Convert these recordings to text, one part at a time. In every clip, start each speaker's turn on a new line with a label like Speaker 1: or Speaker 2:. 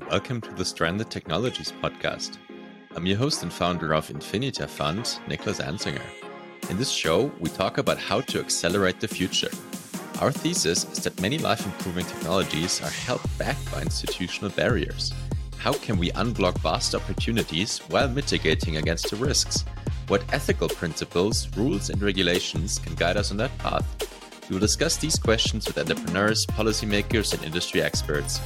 Speaker 1: Welcome to the Stranded Technologies podcast. I'm your host and founder of Infinita Fund, Niklas Anzinger. In this show, we talk about how to accelerate the future. Our thesis is that many life improving technologies are held back by institutional barriers. How can we unblock vast opportunities while mitigating against the risks? What ethical principles, rules, and regulations can guide us on that path? We will discuss these questions with entrepreneurs, policymakers, and industry experts.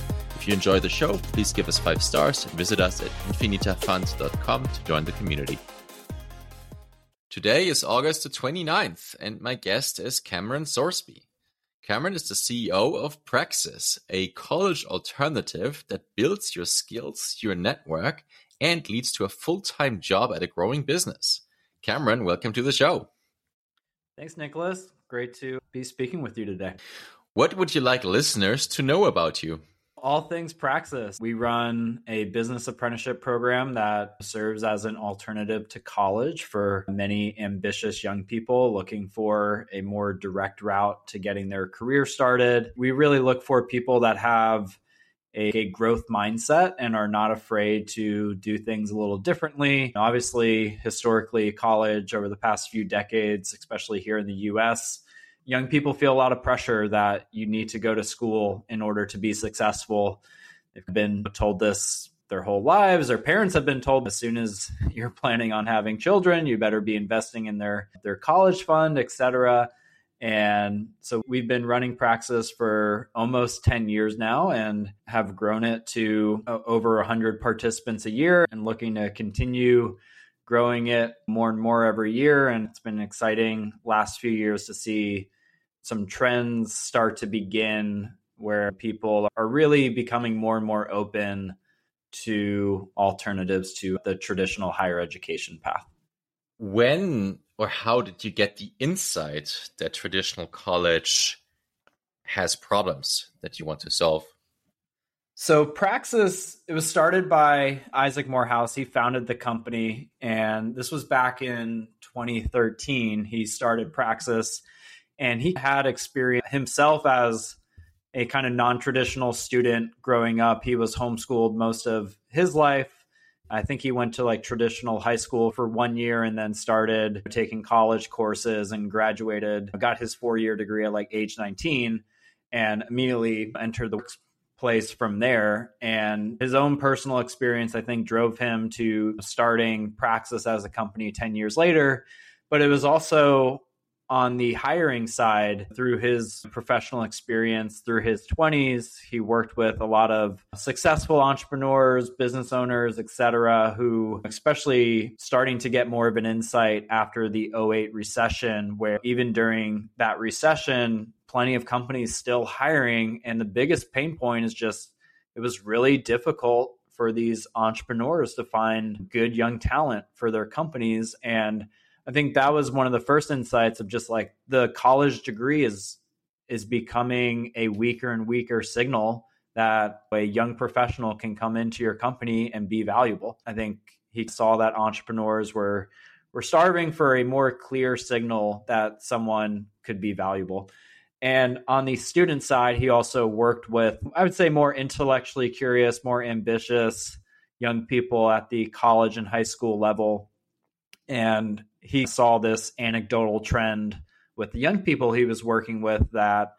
Speaker 1: If you enjoy the show, please give us five stars and visit us at infinitafund.com to join the community. Today is August the 29th, and my guest is Cameron Sorsby. Cameron is the CEO of Praxis, a college alternative that builds your skills, your network, and leads to a full time job at a growing business. Cameron, welcome to the show.
Speaker 2: Thanks, Nicholas. Great to be speaking with you today.
Speaker 1: What would you like listeners to know about you?
Speaker 2: All things Praxis. We run a business apprenticeship program that serves as an alternative to college for many ambitious young people looking for a more direct route to getting their career started. We really look for people that have a, a growth mindset and are not afraid to do things a little differently. Obviously, historically, college over the past few decades, especially here in the US, young people feel a lot of pressure that you need to go to school in order to be successful. They've been told this their whole lives. Their parents have been told as soon as you're planning on having children, you better be investing in their their college fund, etc. And so we've been running Praxis for almost 10 years now and have grown it to uh, over 100 participants a year and looking to continue growing it more and more every year. And it's been exciting last few years to see some trends start to begin where people are really becoming more and more open to alternatives to the traditional higher education path.
Speaker 1: When or how did you get the insight that traditional college has problems that you want to solve?
Speaker 2: So Praxis, it was started by Isaac Morehouse. He founded the company, and this was back in 2013. He started Praxis and he had experience himself as a kind of non-traditional student growing up. He was homeschooled most of his life. I think he went to like traditional high school for one year and then started taking college courses and graduated got his four-year degree at like age 19 and immediately entered the place from there. And his own personal experience i think drove him to starting praxis as a company 10 years later. But it was also on the hiring side, through his professional experience, through his 20s, he worked with a lot of successful entrepreneurs, business owners, etc., who, especially starting to get more of an insight after the 08 recession, where even during that recession, plenty of companies still hiring. And the biggest pain point is just it was really difficult for these entrepreneurs to find good young talent for their companies. And I think that was one of the first insights of just like the college degree is is becoming a weaker and weaker signal that a young professional can come into your company and be valuable. I think he saw that entrepreneurs were were starving for a more clear signal that someone could be valuable. And on the student side, he also worked with, I would say, more intellectually curious, more ambitious young people at the college and high school level. And he saw this anecdotal trend with the young people he was working with that,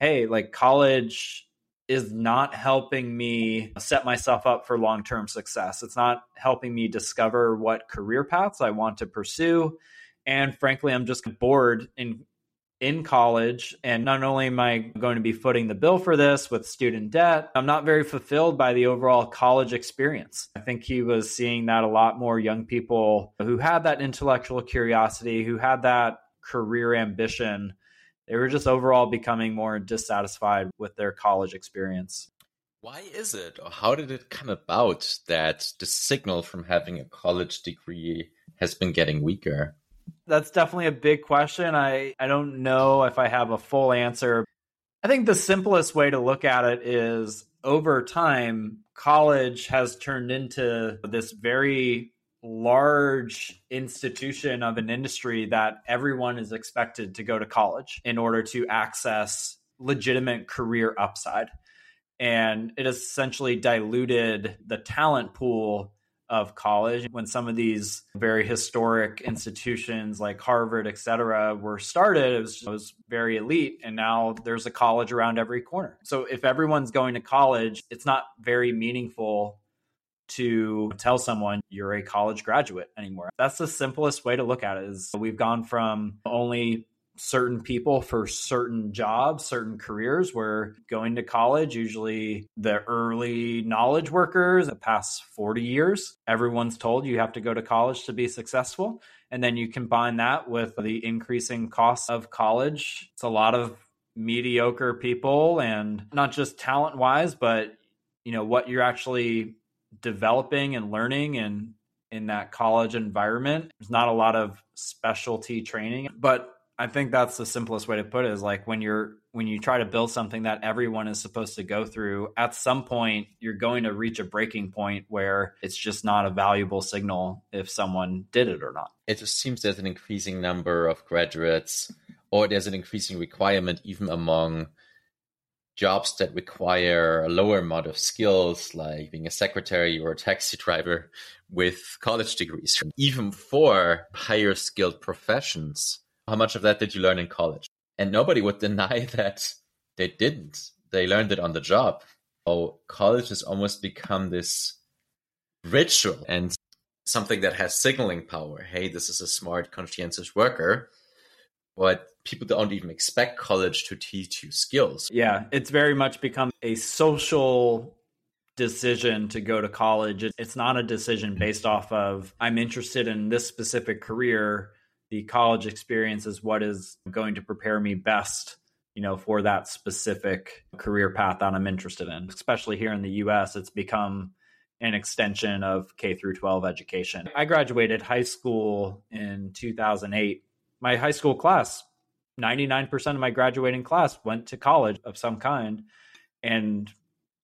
Speaker 2: hey, like college is not helping me set myself up for long term success. It's not helping me discover what career paths I want to pursue. And frankly, I'm just bored in in college. And not only am I going to be footing the bill for this with student debt, I'm not very fulfilled by the overall college experience. I think he was seeing that a lot more young people who had that intellectual curiosity, who had that career ambition. They were just overall becoming more dissatisfied with their college experience.
Speaker 1: Why is it, or how did it come about that the signal from having a college degree has been getting weaker?
Speaker 2: That's definitely a big question. I, I don't know if I have a full answer. I think the simplest way to look at it is over time, college has turned into this very large institution of an industry that everyone is expected to go to college in order to access legitimate career upside. And it essentially diluted the talent pool of college when some of these very historic institutions like Harvard, et cetera, were started. It was, it was, very elite. And now there's a college around every corner. So if everyone's going to college, it's not very meaningful to tell someone you're a college graduate anymore. That's the simplest way to look at it is we've gone from only certain people for certain jobs, certain careers where going to college, usually the early knowledge workers, the past 40 years, everyone's told you have to go to college to be successful. And then you combine that with the increasing cost of college. It's a lot of mediocre people and not just talent wise, but you know, what you're actually developing and learning and in that college environment. There's not a lot of specialty training, but I think that's the simplest way to put it is like when you're when you try to build something that everyone is supposed to go through, at some point you're going to reach a breaking point where it's just not a valuable signal if someone did it or not.
Speaker 1: It just seems there's an increasing number of graduates or there's an increasing requirement even among jobs that require a lower amount of skills, like being a secretary or a taxi driver with college degrees, even for higher skilled professions how much of that did you learn in college? And nobody would deny that they didn't. They learned it on the job. So college has almost become this ritual and something that has signaling power. Hey, this is a smart, conscientious worker. But people don't even expect college to teach you skills.
Speaker 2: Yeah, it's very much become a social decision to go to college. It's not a decision based off of, I'm interested in this specific career the college experience is what is going to prepare me best you know for that specific career path that i'm interested in. Especially here in the us it's become an extension of k through 12 education. I graduated high school in 2008 my high school class 99% of my graduating class went to college of some kind. And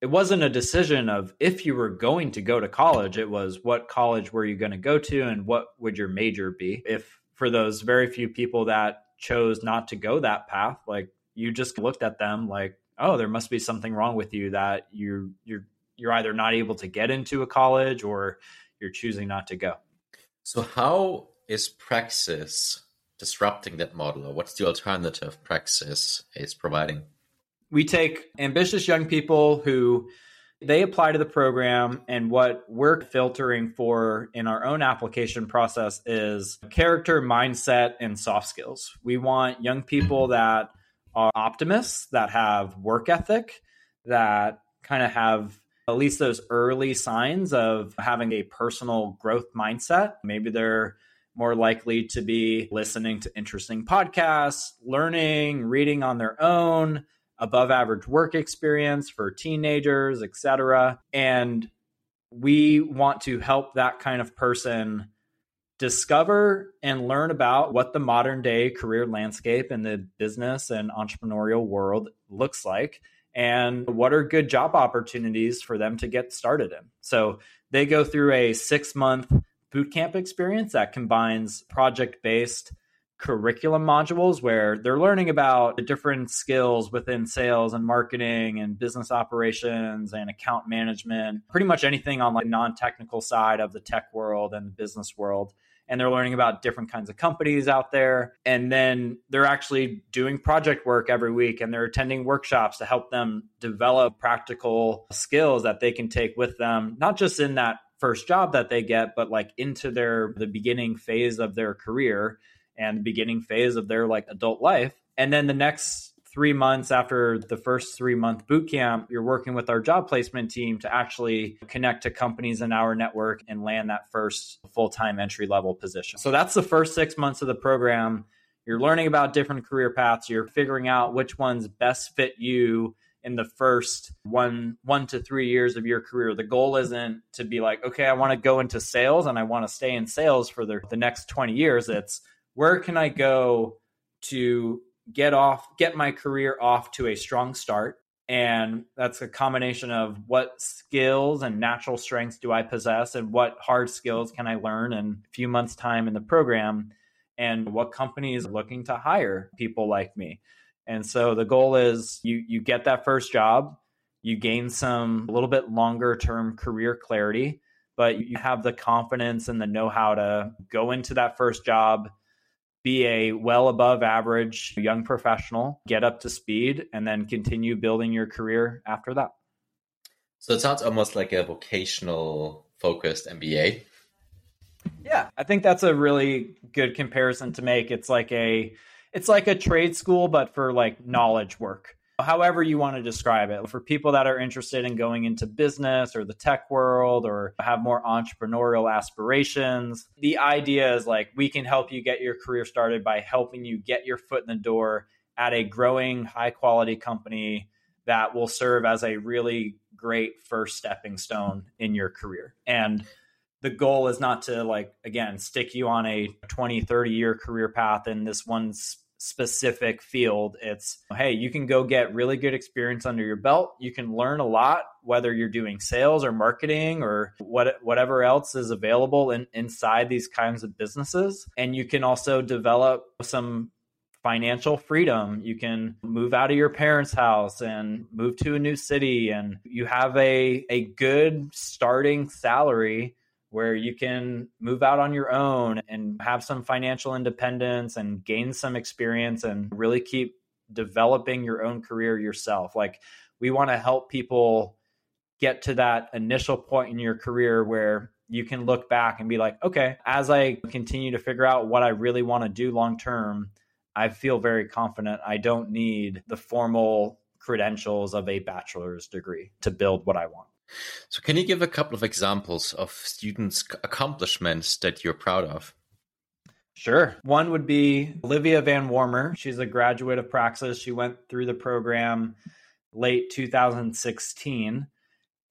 Speaker 2: it wasn't a decision of if you were going to go to college it was what college were you going to go to and what would your major be. If for those very few people that chose not to go that path, like you just looked at them like, oh, there must be something wrong with you that you you're you're either not able to get into a college or you're choosing not to go.
Speaker 1: So how is Praxis disrupting that model or what's the alternative Praxis is providing?
Speaker 2: We take ambitious young people who they apply to the program and what we're filtering for in our own application process is character mindset and soft skills. We want young people that are optimists that have work ethic that kind of have at least those early signs of having a personal growth mindset. Maybe they're more likely to be listening to interesting podcasts learning reading on their own above average work experience for teenagers, etc. And we want to help that kind of person discover and learn about what the modern day career landscape in the business and entrepreneurial world looks like and what are good job opportunities for them to get started in. So they go through a 6-month bootcamp experience that combines project based curriculum modules where they're learning about the different skills within sales and marketing and business operations and account management, pretty much anything on like non-technical side of the tech world and the business world. And they're learning about different kinds of companies out there. And then they're actually doing project work every week and they're attending workshops to help them develop practical skills that they can take with them, not just in that first job that they get, but like into their the beginning phase of their career and the beginning phase of their like adult life. And then the next three months after the first three month boot camp, you're working with our job placement team to actually connect to companies in our network and land that first full time entry level position. So that's the first six months of the program. You're learning about different career paths. You're figuring out which ones best fit you in the first one one to three years of your career. The goal isn't to be like, okay, I want to go into sales and I want to stay in sales for the, the next 20 years. It's where can I go to get off, get my career off to a strong start. And that's a combination of what skills and natural strengths do I possess and what hard skills can I learn in a few months' time in the program and what companies are looking to hire people like me. And so the goal is you you get that first job, you gain some a little bit longer term career clarity, but you have the confidence and the know-how to go into that first job, be a well above average young professional, get up to speed and then continue building your career after that.
Speaker 1: So it sounds almost like a vocational focused MBA.
Speaker 2: Yeah, I think that's a really good comparison to make. It's like a it's like a trade school, but for like knowledge work. However, you want to describe it. For people that are interested in going into business or the tech world or have more entrepreneurial aspirations, the idea is like we can help you get your career started by helping you get your foot in the door at a growing, high quality company that will serve as a really great first stepping stone in your career. And the goal is not to like again stick you on a 20 30 year career path in this one specific field. It's, hey, you can go get really good experience under your belt. You can learn a lot, whether you're doing sales or marketing or what, whatever else is available in, inside these kinds of businesses. And you can also develop some financial freedom. You can move out of your parents' house and move to a new city, and you have a, a good starting salary where you can move out on your own and have some financial independence and gain some experience and really keep developing your own career yourself. Like we want to help people get to that initial point in your career where you can look back and be like, okay, as I continue to figure out what I really want to do long term, I feel very confident I don't need the formal credentials of a bachelor's degree to build what I want.
Speaker 1: So, can you give a couple of examples of students' accomplishments that you're proud of?
Speaker 2: Sure. One would be Olivia Van Warmer. She's a graduate of Praxis. She went through the program late 2016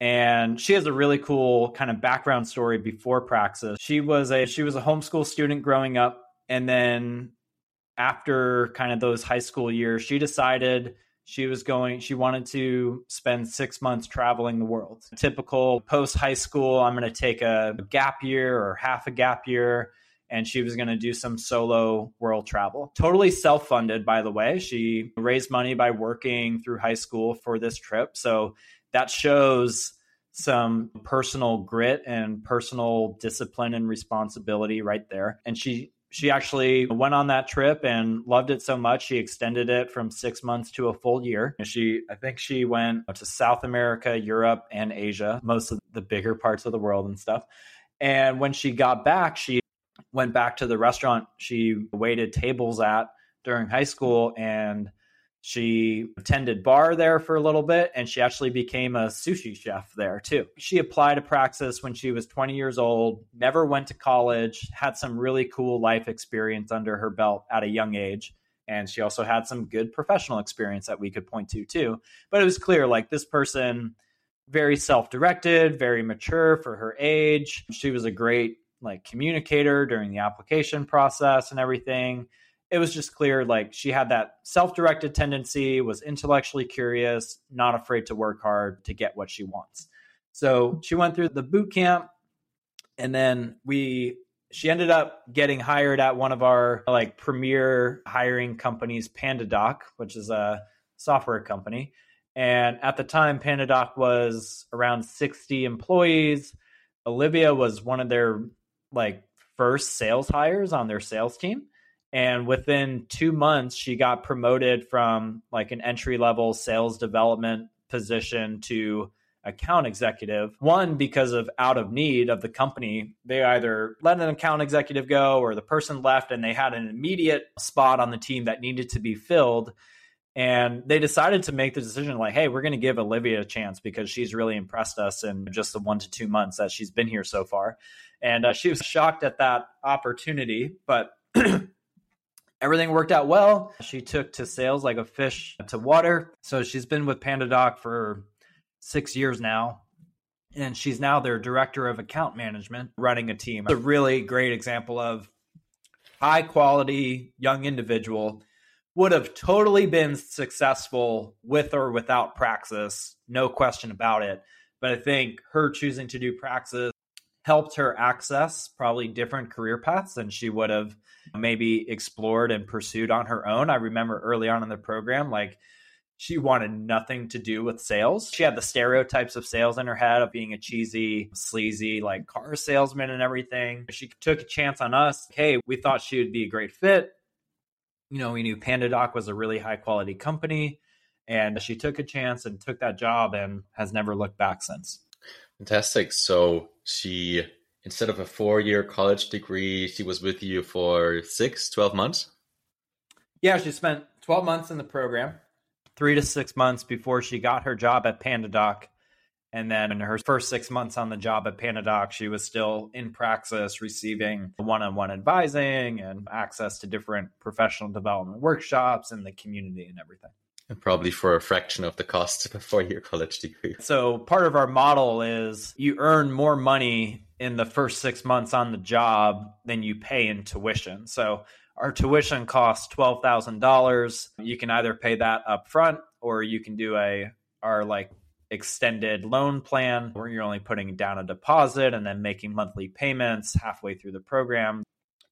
Speaker 2: and she has a really cool kind of background story before Praxis. She was a she was a homeschool student growing up and then after kind of those high school years, she decided she was going she wanted to spend six months traveling the world. Typical post high school i'm going to take a gap year or half a gap year and she was going to do some solo world travel. Totally self-funded by the way. She raised money by working through high school for this trip so that shows some personal grit and personal discipline and responsibility right there. And she she actually went on that trip and loved it so much she extended it from six months to a full year. And she, I think she went to South America, Europe, and Asia, most of the bigger parts of the world and stuff. And when she got back, she went back to the restaurant she waited tables at during high school and she attended bar there for a little bit and she actually became a sushi chef there too. She applied to Praxis when she was 20 years old, never went to college, had some really cool life experience under her belt at a young age. And she also had some good professional experience that we could point to too. But it was clear like this person, very self directed, very mature for her age. She was a great like communicator during the application process and everything it was just clear like she had that self-directed tendency was intellectually curious not afraid to work hard to get what she wants. So she went through the boot camp and then we she ended up getting hired at one of our like premier hiring companies PandaDoc which is a software company. And at the time PandaDoc was around 60 employees. Olivia was one of their like first sales hires on their sales team and within two months she got promoted from like an entry level sales development position to account executive. One because of out of need of the company. They either let an account executive go or the person left and they had an immediate spot on the team that needed to be filled. And they decided to make the decision like hey we're going to give olivia a chance because she's really impressed us in just the one to two months that she's been here so far. And uh, she was shocked at that opportunity but everything worked out well. She took to sales like a fish to water. So she's been with PandaDoc for six years now. And she's now their director of account management, running a team. a really great example of high quality young individual would have totally been successful with or without Praxis, no question about it. But I think her choosing to do Praxis helped her access probably different career paths than she would have maybe explored and pursued on her own. I remember early on in the program, like she wanted nothing to do with sales. She had the stereotypes of sales in her head of being a cheesy, sleazy, like car salesman and everything. She took a chance on us. Hey, we thought she would be a great fit. You know, we knew PandaDoc was a really high quality company. And she took a chance and took that job and has never looked back since.
Speaker 1: Fantastic. So she, instead of a four year college degree, she was with you for six, 12 months?
Speaker 2: Yeah, she spent 12 months in the program, three to six months before she got her job at PandaDoc. And then in her first six months on the job at PandaDoc, she was still in Praxis, receiving one on one advising and access to different professional development workshops in the community and everything.
Speaker 1: And probably for a fraction of the cost of a four year college degree.
Speaker 2: So, part of our model is you earn more money in the first six months on the job than you pay in tuition. So, our tuition costs $12,000. You can either pay that up front or you can do a our like extended loan plan where you're only putting down a deposit and then making monthly payments halfway through the program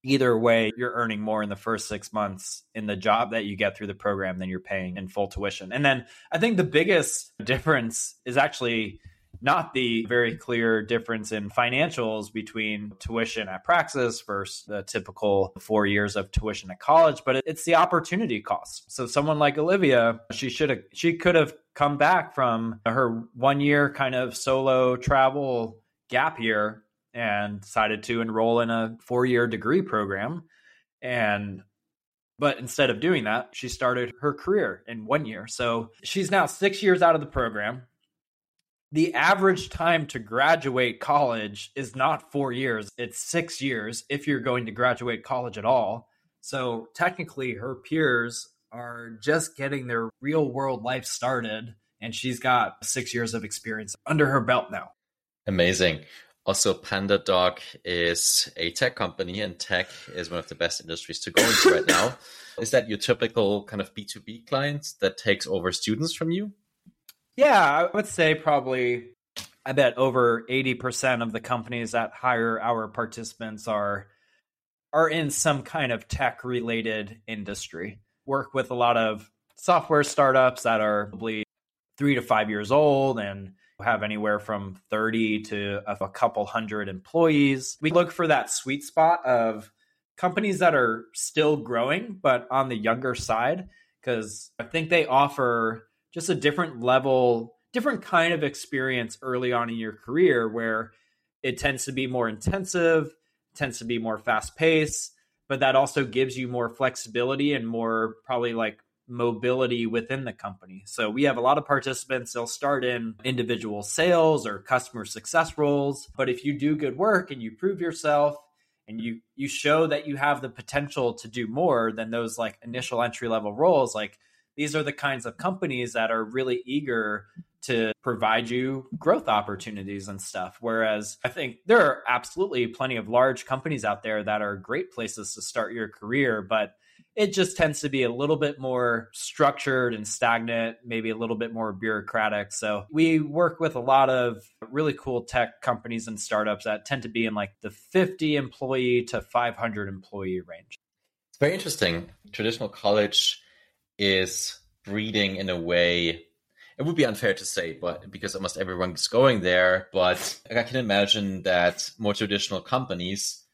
Speaker 2: either way, you're earning more in the first six months in the job that you get through the program than you're paying in full tuition. And then I think the biggest difference is actually not the very clear difference in financials between tuition at Praxis versus the typical four years of tuition at college, but it's the opportunity cost. So someone like Olivia, she should have, she could have come back from her one year kind of solo travel gap year and decided to enroll in a four year degree program. And but instead of doing that, she started her career in one year. So she's now six years out of the program. The average time to graduate college is not four years, it's six years if you're going to graduate college at all. So technically, her peers are just getting their real world life started, and she's got six years of experience under her belt now.
Speaker 1: Amazing. Also, PandaDoc is a tech company, and tech is one of the best industries to go into right now. Is that your typical kind of B2B client that takes over students from you?
Speaker 2: Yeah, I would say probably, I bet over 80% of the companies that hire our participants are are in some kind of tech related industry. Work with a lot of software startups that are probably three to five years old and have anywhere from 30 to a couple hundred employees. We look for that sweet spot of companies that are still growing, but on the younger side, because I think they offer just a different level, different kind of experience early on in your career where it tends to be more intensive, tends to be more fast paced, but that also gives you more flexibility and more probably like mobility within the company. So we have a lot of participants, they'll start in individual sales or customer success roles, but if you do good work and you prove yourself and you you show that you have the potential to do more than those like initial entry level roles, like these are the kinds of companies that are really eager to provide you growth opportunities and stuff. Whereas I think there are absolutely plenty of large companies out there that are great places to start your career, but it just tends to be a little bit more structured and stagnant, maybe a little bit more bureaucratic. So we work with a lot of really cool tech companies and startups that tend to be in like the 50 employee to 500 employee range.
Speaker 1: It's very interesting. Traditional college is breeding in a way it would be unfair to say, but because almost everyone is going there. But I can imagine that more traditional companies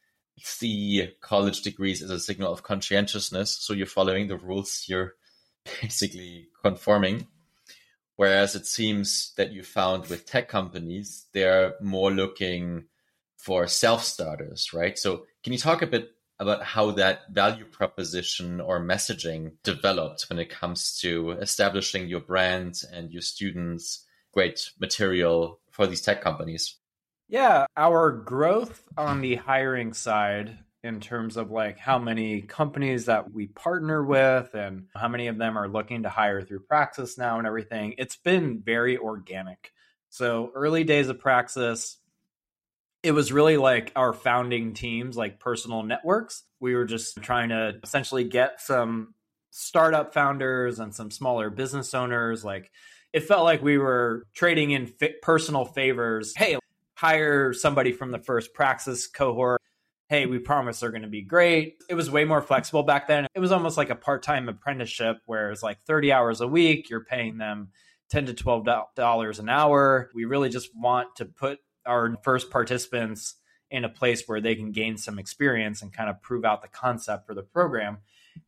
Speaker 1: see college degrees as a signal of conscientiousness. So you're following the rules, you're basically conforming. Whereas it seems that you found with tech companies, they're more looking for self starters, right? So can you talk a bit about how that value proposition or messaging developed when it comes to establishing your brand and your students' great material for these tech companies?
Speaker 2: Yeah, our growth on the hiring side in terms of like how many companies that we partner with and how many of them are looking to hire through Praxis now and everything. It's been very organic. So early days of Praxis, it was really like our founding teams, like personal networks. We were just trying to essentially get some startup founders and some smaller business owners. Like it felt like we were trading in personal favors. Hey, hire somebody from the first Praxis cohort. Hey, we promise they're going to be great. It was way more flexible back then. It was almost like a part time apprenticeship where it's like 30 hours a week. You're paying them 10 to 12 dollars an hour. We really just want to put our first participants in a place where they can gain some experience and kind of prove out the concept for the program.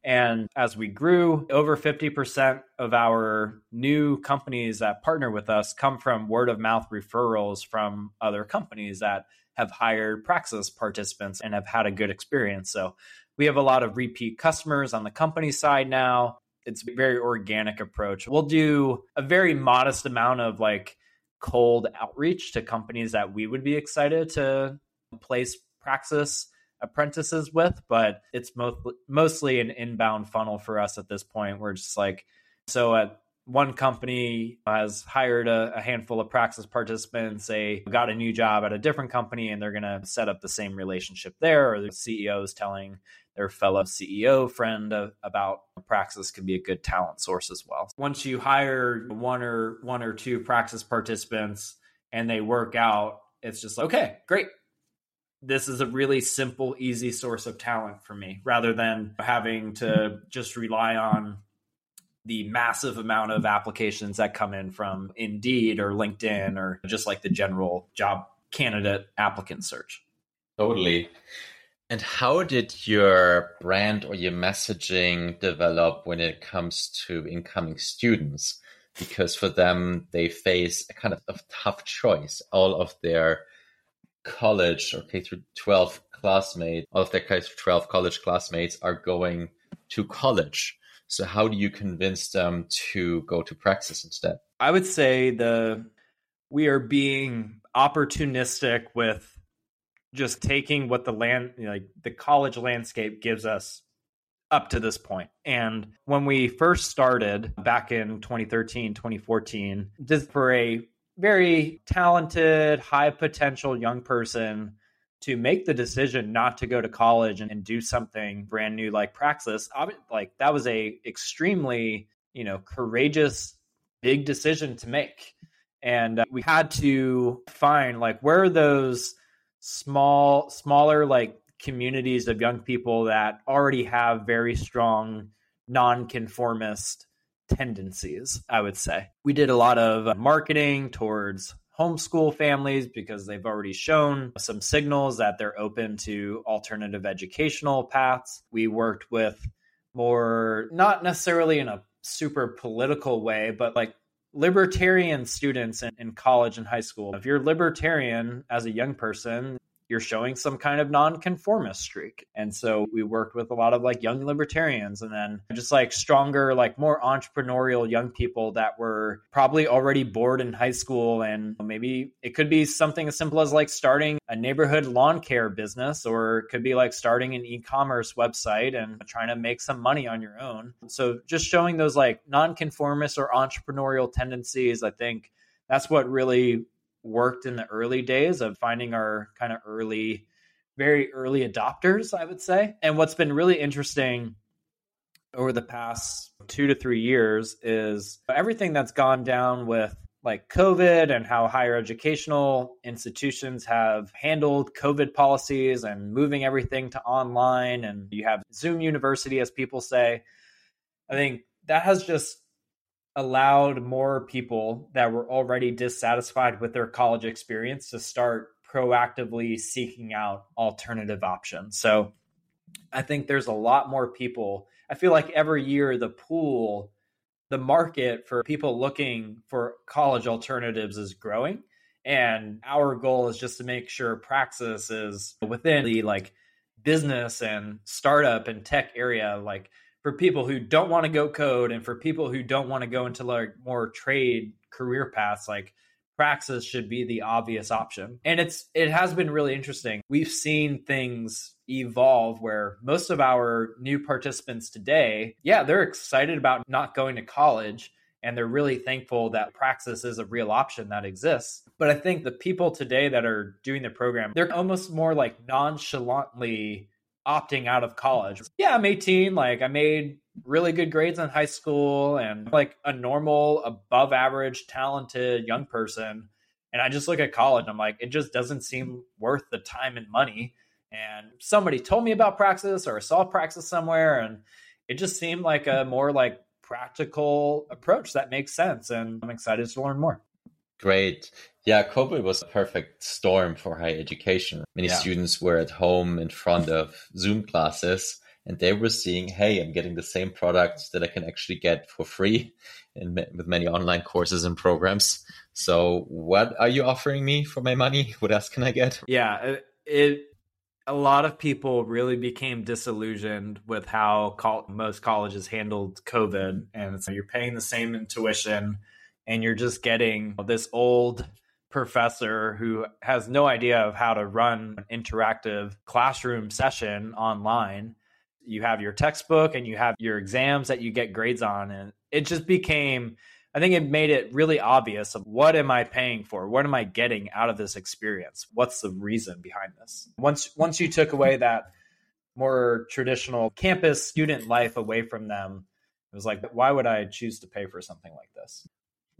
Speaker 2: And as we grew, over 50% of our new companies that partner with us come from word of mouth referrals from other companies that have hired Praxis participants and have had a good experience. So we have a lot of repeat customers on the company side now. It's a very organic approach. We'll do a very modest amount of like cold outreach to companies that we would be excited to place Praxis apprentices with, but it's most, mostly an inbound funnel for us at this point. We're just like, so at one company has hired a, a, handful of praxis participants they got a new job at a different company and they're going to set up the same relationship there or the ceo is telling their fellow ceo friend of, about praxis could be a good talent source as well once you hire one or one or two praxis participants and they work out it's just like, okay great this is a really simple, easy source of talent for me rather than having to just rely on the massive amount of applications that come in from Indeed or LinkedIn or just like the general job candidate applicant search.
Speaker 1: Totally. And how did your brand or your messaging develop when it comes to incoming students? Because for them, they face a kind of a tough choice. All of their college or K through 12 classmates, all of their K through 12 college classmates are going to college. So how do you convince them to go to Praxis instead?
Speaker 2: I would say the we are being opportunistic with just taking what the land like the college landscape gives us up to this point. And when we first started back in 2013, 2014, just for a very talented, high potential young person to make the decision not to go to college and, and do something brand new like Praxis, like that was a extremely, you know, courageous big decision to make. And uh, we had to find like where are those small smaller like communities of young people that already have very strong nonconformist tendencies, I would say. We did a lot of uh, marketing towards homeschool families because they've already shown some signals that they're open to alternative educational paths. We worked with more, not necessarily in a super political way, but like libertarian students in, in, college and high school. If you're libertarian as a young person, you're showing some kind of nonconformist streak. And so we worked with a lot of like young libertarians and then just like stronger, like more entrepreneurial young people that were probably already bored in high school. And maybe it could be something as simple as like starting a neighborhood lawn care business, or it could be like starting an e commerce website and trying to make some money on your own. So just showing those like nonconformist or entrepreneurial tendencies, I think that's what really worked in the early days of finding our kind of early, very early adopters, I would say. And what's been really interesting over the past two to three years is everything that's gone down with like COVID and how higher educational institutions have handled COVID policies and moving everything to online. And you have Zoom University, as people say. I think that has just allowed more people that were already dissatisfied with their college experience to start proactively seeking out alternative options. So I think there's a lot more people. I feel like every year the pool, the market for people looking for college alternatives is growing. And our goal is just to make sure Praxis is within the like business and startup and tech area, like for people who don't want to go code and for people who don't want to go into like more trade career paths like Praxis should be the obvious option. And it's it has been really interesting. We've seen things evolve where most of our new participants today, yeah, they're excited about not going to college and they're really thankful that Praxis is a real option that exists. But I think the people today that are doing the program, they're almost more like nonchalantly opting out of college. Yeah, I'm 18, like I made really good grades in high school and like a normal above average talented young person and I just look at college I'm like it just doesn't seem worth the time and money and somebody told me about Praxis or I saw Praxis somewhere and it just seemed like a more like practical approach that makes sense and I'm excited to learn more.
Speaker 1: Great. Yeah, COVID was a perfect storm for higher education. Many yeah. students were at home in front of Zoom classes and they were seeing, hey, I'm getting the same products that I can actually get for free in, with many online courses and programs. So, what are you offering me for my money? What else can I get?
Speaker 2: Yeah, it a lot of people really became disillusioned with how col- most colleges handled COVID, and so you're paying the same in tuition, and you're just getting this old professor who has no idea of how to run an interactive classroom session online. You have your textbook and you have your exams that you get grades on, and it just became I think it made it really obvious of what am I paying for? What am I getting out of this experience? What's the reason behind this? Once once you took away that more traditional campus student life away from them, it was like why would I choose to pay for something like this?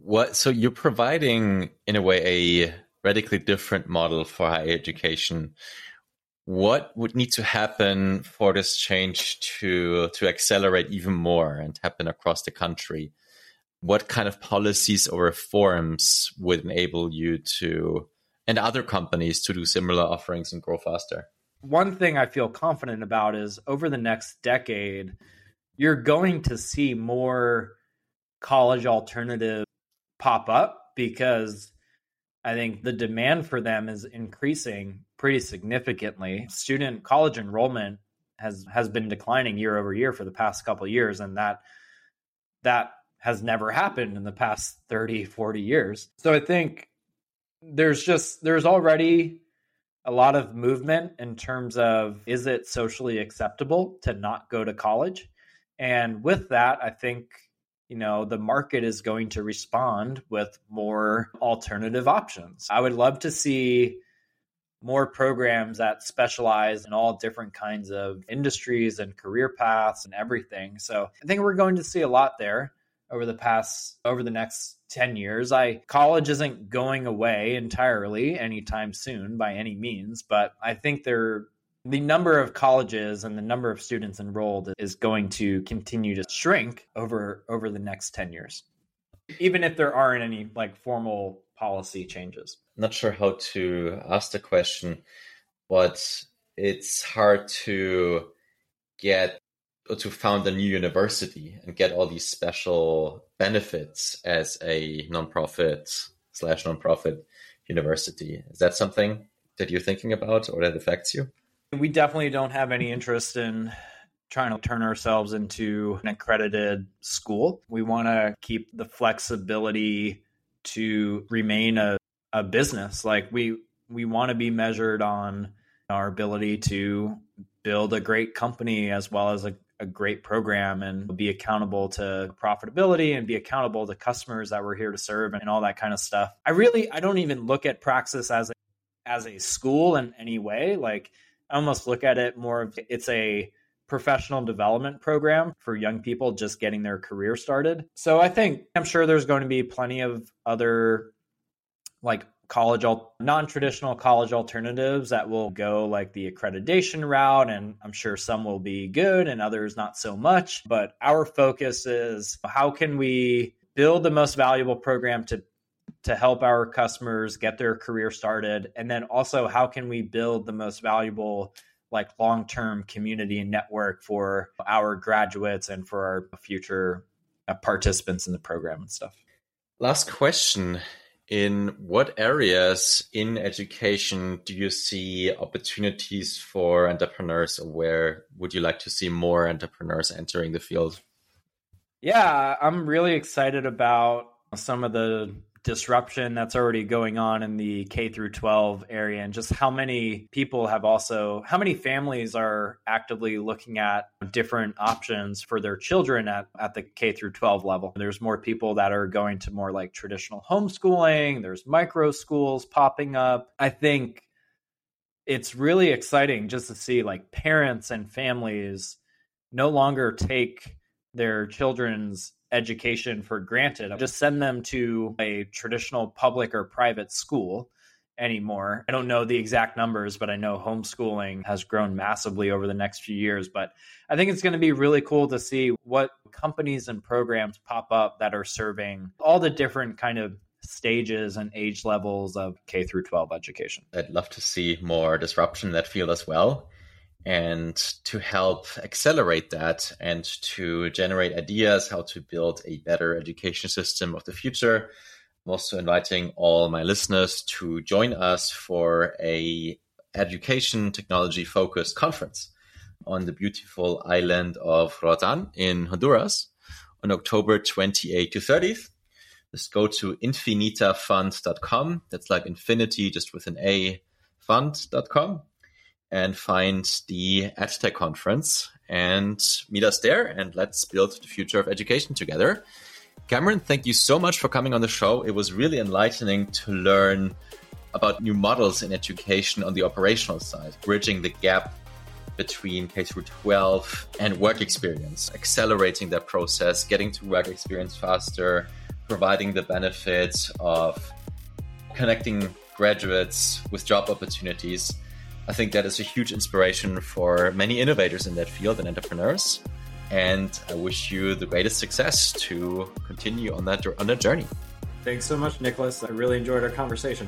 Speaker 1: What so you're providing in a way a radically different model for higher education. What would need to happen for this change to to accelerate even more and happen across the country? what kind of policies or reforms would enable you to and other companies to do similar offerings and grow faster?
Speaker 2: One thing I feel confident about is over the next decade, you're going to see more college alternative pop up because I think the demand for them is increasing pretty significantly. Student college enrollment has has been declining year over year for the past couple years and that that has never happened in the past 30, 40 years. So I think there's just, there's already a lot of movement in terms of is it socially acceptable to not go to college? And with that, I think, you know, the market is going to respond with more alternative options. I would love to see more programs that specialize in all different kinds of industries and career paths and everything. So I think we're going to see a lot there over the past over the next 10 years. I college isn't going away entirely anytime soon by any means, but I think there the number of colleges and the number of students enrolled is going to continue to shrink over over the next 10 years. Even if there aren't any like formal policy changes.
Speaker 1: Not sure how to ask the question, but it's hard to get to found a new university and get all these special benefits as a nonprofit slash nonprofit university. Is that something that you're thinking about or that affects you?
Speaker 2: We definitely don't have any interest in trying to turn ourselves into an accredited school. We want to keep the flexibility to remain a, a business. Like we we want to be measured on our ability to build a great company as well as a, a great program and be accountable to profitability and be accountable to customers that we're here to serve and all that kind of stuff. I really I don't even look at Praxis as a as a school in any way. Like I almost look at it more of it's a professional development program for young people just getting their career started. So I think I'm sure there's going to be plenty of other like college non-traditional college alternatives that will go like the accreditation route and i'm sure some will be good and others not so much but our focus is how can we build the most valuable program to to help our customers get their career started? And then also how can we build the most valuable like long-term community and network for our graduates and for our future uh, participants in the program and stuff?
Speaker 1: Last question. In what areas in education do you see opportunities for entrepreneurs, or where would you like to see more entrepreneurs entering the field?
Speaker 2: Yeah, I'm really excited about some of the disruption that's already going on in the K through 12 area and just how many people have also how many families are actively looking at different options for their children at, at the K through 12 level. There's more people that are going to more like traditional homeschooling, there's micro schools popping up. I think it's really exciting just to see like parents and families no longer take their children's education for granted. Just send them to a traditional public or private school anymore. I don't know the exact numbers, but I know homeschooling has grown massively over the next few years. But I think it's going to be really cool to see what companies and programs pop up that are serving all the different kind of stages and age levels of K through 12 education.
Speaker 1: I'd love to see more disruption in that field as well. And to help accelerate that and to generate ideas how to build a better education system of the future, I'm also inviting all my listeners to join us for a education technology focused conference on the beautiful island of Roatan in Honduras on October 28 to 30th. Just go to infinitafund.com. That's like infinity, just with an A, fund.com and find the EdTech conference and meet us there and let's build the future of education together. Cameron, thank you so much for coming on the show. It was really enlightening to learn about new models in education on the operational side, bridging the gap between K through 12 and work experience, accelerating that process, getting to work experience faster, providing the benefits of connecting graduates with job opportunities. I think that is a huge inspiration for many innovators in that field and entrepreneurs. And I wish you the greatest success to continue on that on that journey.
Speaker 2: Thanks so much, Nicholas. I really enjoyed our conversation.